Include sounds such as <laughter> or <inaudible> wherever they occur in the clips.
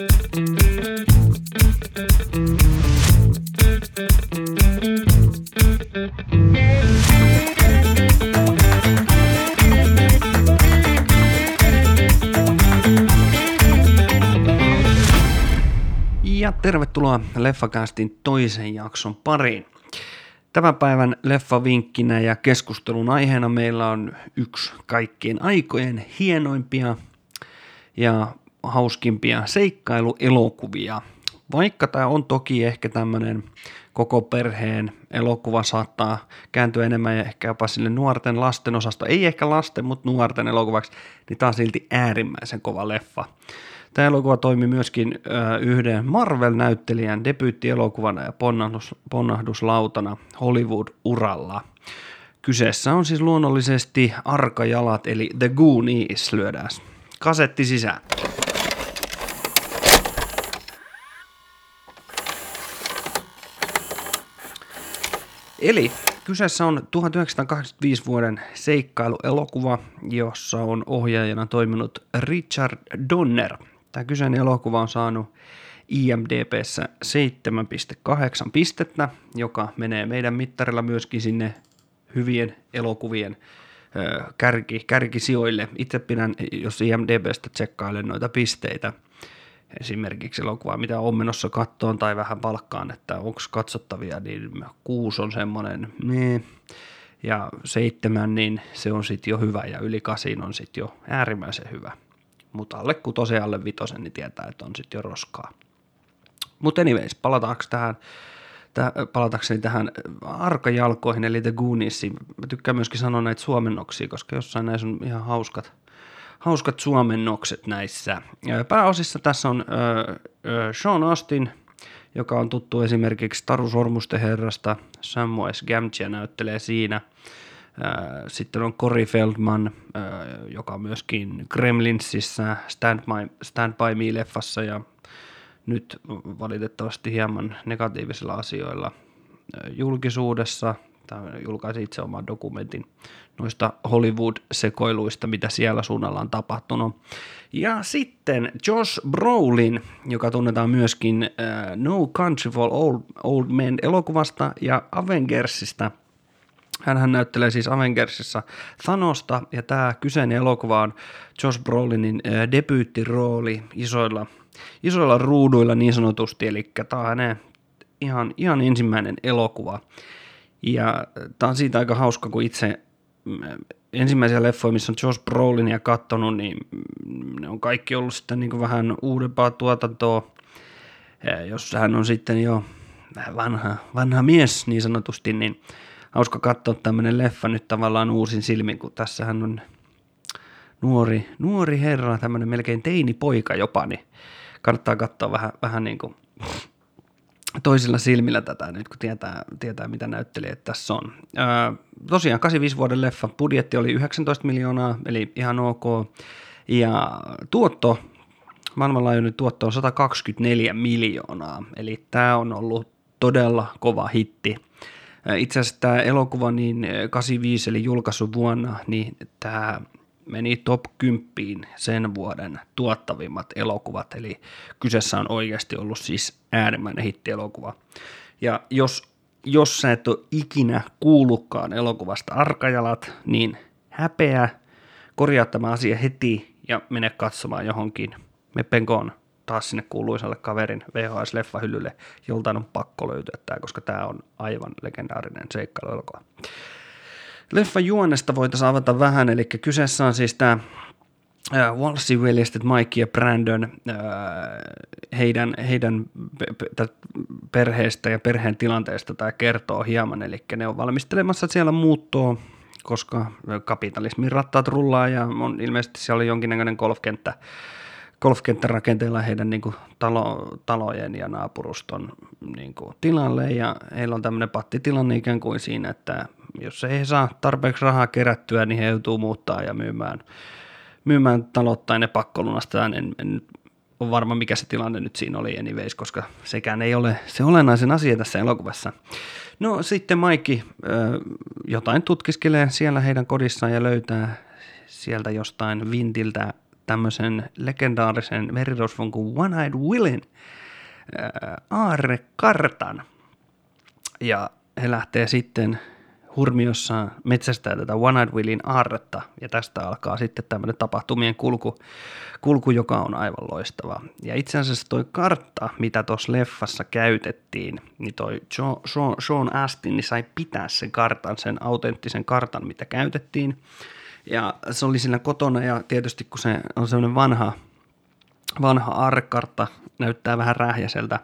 Ja tervetuloa Leffakastin toisen jakson pariin. Tämän päivän leffavinkkinä ja keskustelun aiheena meillä on yksi kaikkien aikojen hienoimpia ja hauskimpia seikkailuelokuvia. Vaikka tämä on toki ehkä tämmöinen koko perheen elokuva saattaa kääntyä enemmän ja ehkä jopa sille nuorten lasten osasta, ei ehkä lasten, mutta nuorten elokuvaksi, niin tämä on silti äärimmäisen kova leffa. Tämä elokuva toimi myöskin yhden Marvel-näyttelijän debyyttielokuvana ja ponnahdus, ponnahduslautana Hollywood-uralla. Kyseessä on siis luonnollisesti Arkajalat eli The Goonies lyödään kasetti sisään. Eli kyseessä on 1985 vuoden seikkailuelokuva, jossa on ohjaajana toiminut Richard Donner – Tämä kyseinen elokuva on saanut IMDBssä 7,8 pistettä, joka menee meidän mittarilla myöskin sinne hyvien elokuvien kärki, kärkisijoille. Itse pidän, jos IMDBstä tsekkailen noita pisteitä, esimerkiksi elokuvaa, mitä on menossa kattoon tai vähän palkkaan, että onko katsottavia, niin kuusi on semmoinen, niin, ja seitsemän, niin se on sitten jo hyvä, ja yli kasin on sitten jo äärimmäisen hyvä mutta alle kutosen alle vitosen, niin tietää, että on sitten jo roskaa. Mutta anyways, palataanko tähän, täh, palatakseni tähän arkajalkoihin, eli The Gooniesiin. Mä tykkään myöskin sanoa näitä suomennoksia, koska jossain näissä on ihan hauskat, hauskat suomennokset näissä. Pääosissa tässä on Sean Austin, joka on tuttu esimerkiksi Taru Sormusten herrasta. Samwise Gamgee näyttelee siinä – sitten on Cory Feldman, joka on myöskin Gremlinsissä, Stand by, Stand by Me-leffassa ja nyt valitettavasti hieman negatiivisilla asioilla julkisuudessa. Tämä julkaisi itse oman dokumentin noista Hollywood-sekoiluista, mitä siellä suunnalla on tapahtunut. Ja sitten Josh Brolin, joka tunnetaan myöskin uh, No Country for Old, Old Men elokuvasta ja Avengersista – hän näyttelee siis Avengersissa Thanosta, ja tämä kyseinen elokuva on Josh Brolinin äh, debyyttirooli isoilla, isoilla ruuduilla niin sanotusti, eli tämä on hänen ihan, ihan ensimmäinen elokuva. Ja tämä on siitä aika hauska, kun itse mm, ensimmäisiä leffoja, missä on Josh Brolinia kattonut, niin ne on kaikki ollut sitten niin kuin vähän uudempaa tuotantoa, jos hän on sitten jo vanha, vanha mies niin sanotusti, niin hauska katsoa tämmöinen leffa nyt tavallaan uusin silmin, kun tässähän on nuori, nuori herra, tämmöinen melkein teini-poika jopa, niin kannattaa katsoa vähän, vähän niin kuin toisilla silmillä tätä nyt, kun tietää, tietää mitä näyttelijät tässä on. Öö, tosiaan 85 vuoden leffa, budjetti oli 19 miljoonaa, eli ihan ok, ja tuotto, maailmanlaajuinen tuotto on 124 miljoonaa, eli tämä on ollut todella kova hitti itse asiassa tämä elokuva niin 85 eli julkaisuvuonna, niin tämä meni top 10 sen vuoden tuottavimmat elokuvat, eli kyseessä on oikeasti ollut siis äärimmäinen hittielokuva. Ja jos, jos sä et ole ikinä kuullutkaan elokuvasta Arkajalat, niin häpeä, korjaa tämä asia heti ja mene katsomaan johonkin Meppenkoon taas sinne kuuluisalle kaverin VHS-leffahyllylle, joltain on pakko löytyä tämä, koska tämä on aivan legendaarinen seikkailuelokuva. Leffan juonesta voitaisiin avata vähän, eli kyseessä on siis tämä Walsin veljestet Mike ja Brandon, heidän, heidän perheestä ja perheen tilanteesta tämä kertoo hieman, eli ne on valmistelemassa siellä muuttoa, koska kapitalismin rattaat rullaa ja on ilmeisesti siellä oli jonkinnäköinen golfkenttä golfkenttärakenteella heidän niin kuin, talo, talojen ja naapuruston niin kuin, tilalle ja heillä on tämmöinen pattitilanne ikään kuin siinä, että jos ei he saa tarpeeksi rahaa kerättyä, niin he joutuu muuttaa ja myymään, myymään talot tai ne pakkolunastetaan. En, en ole varma, mikä se tilanne nyt siinä oli anyways, koska sekään ei ole se olennaisen asia tässä elokuvassa. No sitten Maikki jotain tutkiskelee siellä heidän kodissaan ja löytää sieltä jostain vintiltä tämmöisen legendaarisen merirosvon kuin One-Eyed Willin aarrekartan. Ja he lähtee sitten hurmiossaan metsästää tätä One-Eyed Willin aarretta, ja tästä alkaa sitten tämmöinen tapahtumien kulku, kulku, joka on aivan loistava. Ja itse asiassa toi kartta, mitä tuossa leffassa käytettiin, niin toi Sean Astin niin sai pitää sen kartan, sen autenttisen kartan, mitä käytettiin, ja se oli siinä kotona, ja tietysti kun se on semmoinen vanha, vanha aarrekartta, näyttää vähän rähjäseltä,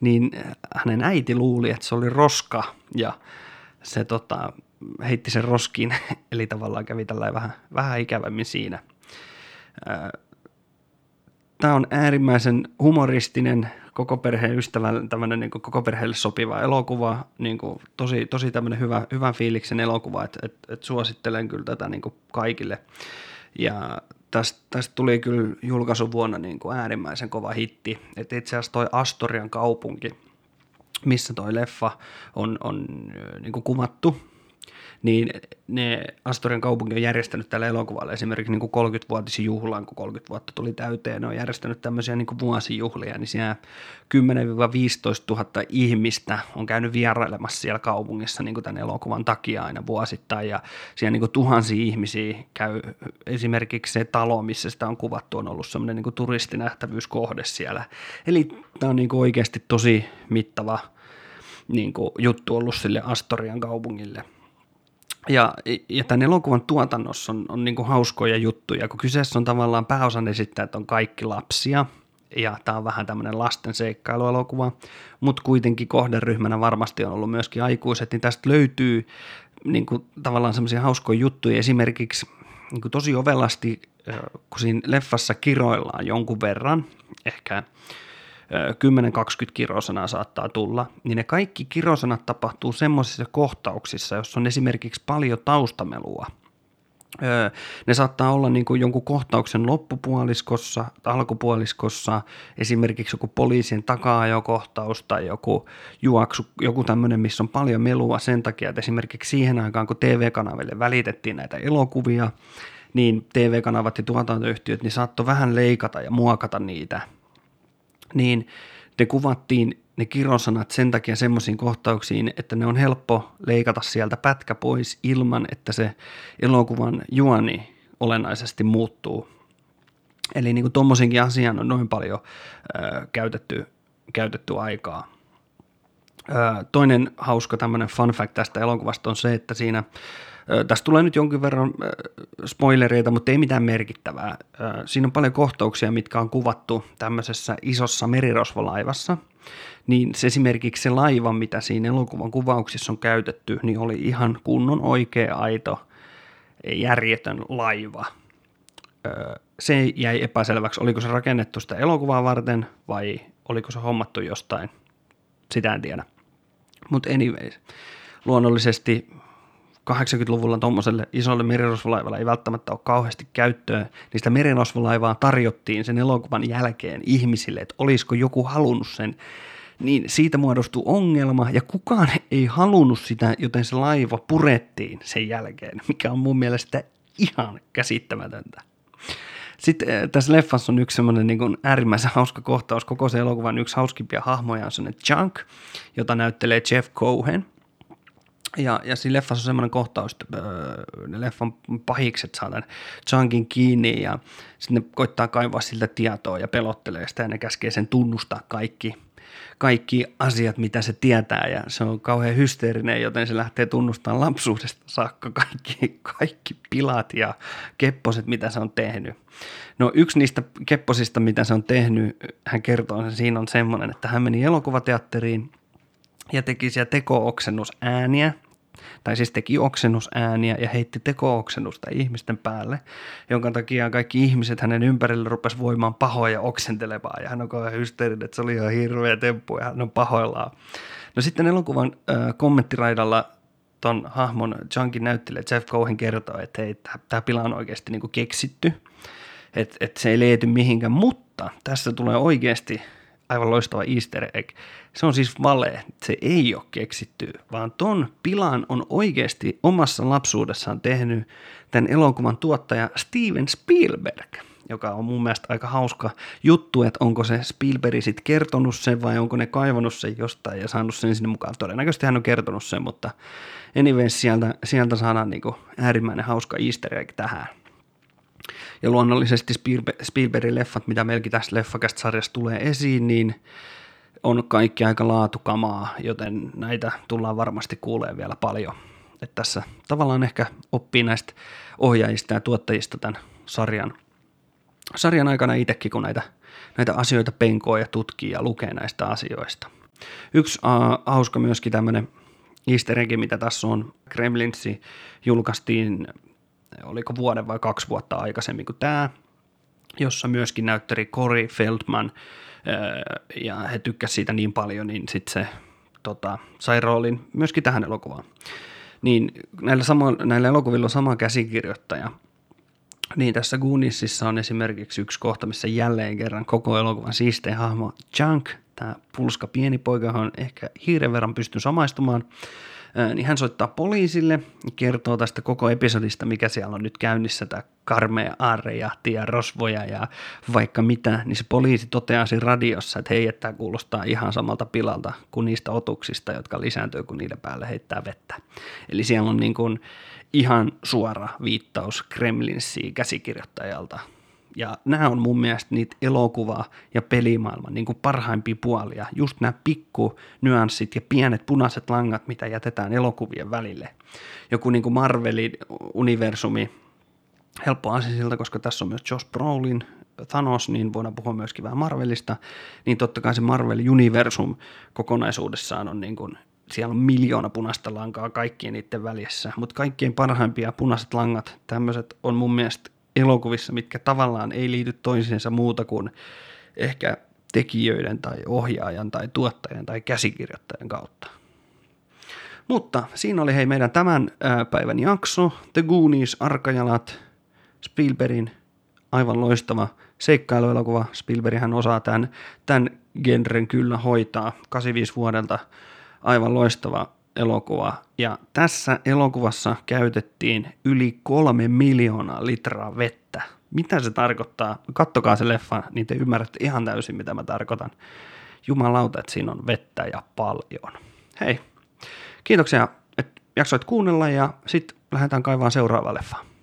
niin hänen äiti luuli, että se oli roska, ja se tota, heitti sen roskiin, <laughs> eli tavallaan kävi tällä vähän, vähän ikävämmin siinä. Tämä on äärimmäisen humoristinen, koko perheen ystävä, tämmöinen niin koko perheelle sopiva elokuva, niin kuin tosi, tosi tämmöinen hyvä, hyvän fiiliksen elokuva, että et, et suosittelen kyllä tätä niin kuin kaikille. Ja tästä, tästä tuli kyllä julkaisuvuonna niin kuin äärimmäisen kova hitti, että itse asiassa toi Astorian kaupunki – missä toi leffa on, on niin kuin kuvattu, niin ne Astorian kaupunki on järjestänyt tällä elokuvalle esimerkiksi niin kuin 30-vuotisjuhlaan, kun 30 vuotta tuli täyteen, ne on järjestänyt tämmöisiä niin vuosijuhlia, niin siellä 10-15 000 ihmistä on käynyt vierailemassa siellä kaupungissa niin tämän elokuvan takia aina vuosittain, ja siellä niin tuhansia ihmisiä käy, esimerkiksi se talo, missä sitä on kuvattu, on ollut semmoinen niin turistinähtävyyskohde siellä. Eli tämä on niin oikeasti tosi mittava niin juttu ollut sille Astorian kaupungille. Ja, ja tämän elokuvan tuotannossa on, on niin hauskoja juttuja, kun kyseessä on tavallaan pääosan esittäjät on kaikki lapsia, ja tämä on vähän tämmöinen lasten seikkailuelokuva, mutta kuitenkin kohderyhmänä varmasti on ollut myöskin aikuiset, niin tästä löytyy niin kuin, tavallaan semmoisia hauskoja juttuja, esimerkiksi niin kuin tosi ovelasti, kun siinä leffassa kiroillaan jonkun verran, ehkä 10-20 kirosanaa saattaa tulla, niin ne kaikki kirosanat tapahtuu semmoisissa kohtauksissa, jos on esimerkiksi paljon taustamelua. Ne saattaa olla niin kuin jonkun kohtauksen loppupuoliskossa alkupuoliskossa, esimerkiksi joku poliisien takaa-ajokohtaus tai joku juoksu, joku tämmöinen, missä on paljon melua sen takia, että esimerkiksi siihen aikaan, kun TV-kanaville välitettiin näitä elokuvia, niin TV-kanavat ja tuotantoyhtiöt niin saattoi vähän leikata ja muokata niitä niin ne kuvattiin ne kirosanat sen takia semmoisiin kohtauksiin, että ne on helppo leikata sieltä pätkä pois ilman, että se elokuvan juoni olennaisesti muuttuu. Eli niin kuin tommosenkin asian on noin paljon ö, käytetty, käytetty aikaa. Ö, toinen hauska tämmöinen fun fact tästä elokuvasta on se, että siinä Tästä tulee nyt jonkin verran spoilereita, mutta ei mitään merkittävää. Siinä on paljon kohtauksia, mitkä on kuvattu tämmöisessä isossa merirosvolaivassa. Niin se esimerkiksi se laiva, mitä siinä elokuvan kuvauksissa on käytetty, niin oli ihan kunnon oikea, aito, järjetön laiva. Se jäi epäselväksi, oliko se rakennettu sitä elokuvaa varten vai oliko se hommattu jostain, sitä en tiedä. Mutta anyways, luonnollisesti 80-luvulla tuommoiselle isolle merirosvolaivalle ei välttämättä ole kauheasti käyttöä, niin sitä merirosvolaivaa tarjottiin sen elokuvan jälkeen ihmisille, että olisiko joku halunnut sen. Niin siitä muodostui ongelma ja kukaan ei halunnut sitä, joten se laiva purettiin sen jälkeen, mikä on mun mielestä ihan käsittämätöntä. Sitten eh, tässä leffassa on yksi semmoinen niin äärimmäisen hauska kohtaus. Koko se elokuvan yksi hauskimpia hahmoja on semmoinen Junk, jota näyttelee Jeff Cohen – ja, ja siinä leffassa on semmoinen kohtaus, että öö, ne leffan pahikset saa tämän Chunkin kiinni ja sitten ne koittaa kaivaa siltä tietoa ja pelottelee sitä ja ne käskee sen tunnustaa kaikki, kaikki asiat, mitä se tietää ja se on kauhean hysteerinen, joten se lähtee tunnustamaan lapsuudesta saakka kaikki, kaikki pilat ja kepposet, mitä se on tehnyt. No yksi niistä kepposista, mitä se on tehnyt, hän kertoo, että siinä on semmoinen, että hän meni elokuvateatteriin ja teki siellä teko-oksennusääniä, tai siis teki oksennusääniä ja heitti teko-oksennusta ihmisten päälle, jonka takia kaikki ihmiset hänen ympärille rupesi voimaan pahoja oksentelemaan ja hän on kauhean hysteerinen, että se oli ihan hirveä temppu ja hän on pahoillaan. No sitten elokuvan äh, kommenttiraidalla ton hahmon Junkin näyttelijä Jeff Cohen kertoo, että hei, tämä pila on oikeasti niinku keksitty, että et se ei liity mihinkään, mutta tässä tulee oikeasti aivan loistava easter egg. Se on siis vale, se ei ole keksitty, vaan ton pilan on oikeasti omassa lapsuudessaan tehnyt tämän elokuvan tuottaja Steven Spielberg. joka on mun mielestä aika hauska juttu, että onko se Spielberg sitten kertonut sen vai onko ne kaivannut sen jostain ja saanut sen sinne mukaan. Todennäköisesti hän on kertonut sen, mutta anyways sieltä, sieltä saadaan niinku äärimmäinen hauska easter egg tähän. Ja luonnollisesti Spielbergin leffat, mitä meilläkin tässä leffakästä sarjassa tulee esiin, niin on kaikki aika laatukamaa, joten näitä tullaan varmasti kuulee vielä paljon. Että tässä tavallaan ehkä oppii näistä ohjaajista ja tuottajista tämän sarjan, sarjan aikana itsekin, kun näitä, näitä asioita penkoo ja tutkii ja lukee näistä asioista. Yksi uh, hauska myöskin tämmöinen easter egg, mitä tässä on, Kremlinsi julkaistiin, oliko vuoden vai kaksi vuotta aikaisemmin kuin tämä, jossa myöskin näytteli Corey Feldman, ja he tykkäsivät siitä niin paljon, niin sitten se tota, sai roolin myöskin tähän elokuvaan. Niin näillä, samo, näillä elokuvilla on sama käsikirjoittaja. Niin tässä Goonisissa on esimerkiksi yksi kohta, missä jälleen kerran koko elokuvan siistein hahmo Junk, tämä pulska pieni poika, johon ehkä hiiren verran pystyn samaistumaan, niin hän soittaa poliisille, kertoo tästä koko episodista, mikä siellä on nyt käynnissä, tämä karmea aarrejahti ja rosvoja ja vaikka mitä, niin se poliisi toteaa siinä radiossa, että hei, että tämä kuulostaa ihan samalta pilalta kuin niistä otuksista, jotka lisääntyy, kun niiden päälle heittää vettä. Eli siellä on niin kuin ihan suora viittaus Kremlinsiin käsikirjoittajalta ja nämä on mun mielestä niitä elokuva- ja pelimaailman niin kuin parhaimpia puolia. Just nämä pikku nyanssit ja pienet punaiset langat, mitä jätetään elokuvien välille. Joku niin kuin Marvelin universumi, helppo asia siltä, koska tässä on myös Josh Brolin, Thanos, niin voidaan puhua myöskin vähän Marvelista, niin totta kai se Marvel Universum kokonaisuudessaan on niin kuin, siellä on miljoona punaista lankaa kaikkien niiden välissä, mutta kaikkien parhaimpia punaiset langat, tämmöiset on mun mielestä elokuvissa, mitkä tavallaan ei liity toisiinsa muuta kuin ehkä tekijöiden tai ohjaajan tai tuottajan tai käsikirjoittajan kautta. Mutta siinä oli hei meidän tämän päivän jakso, The Goonies, Arkajalat, Spielbergin aivan loistava seikkailuelokuva. Spielberghän osaa tämän, tämän genren kyllä hoitaa 85 vuodelta aivan loistava elokuva. Ja tässä elokuvassa käytettiin yli kolme miljoonaa litraa vettä. Mitä se tarkoittaa? Kattokaa se leffa, niin te ymmärrätte ihan täysin, mitä mä tarkoitan. Jumalauta, että siinä on vettä ja paljon. Hei, kiitoksia, että jaksoit kuunnella ja sitten lähdetään kaivaan seuraava leffa.